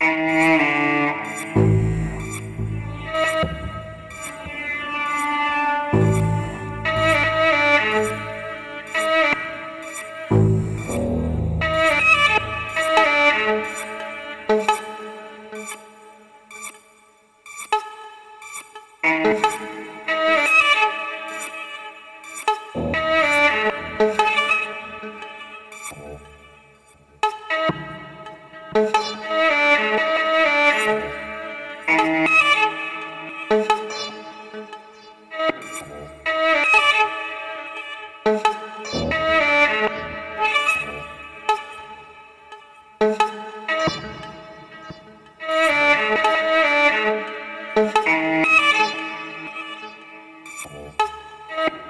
à. Oh.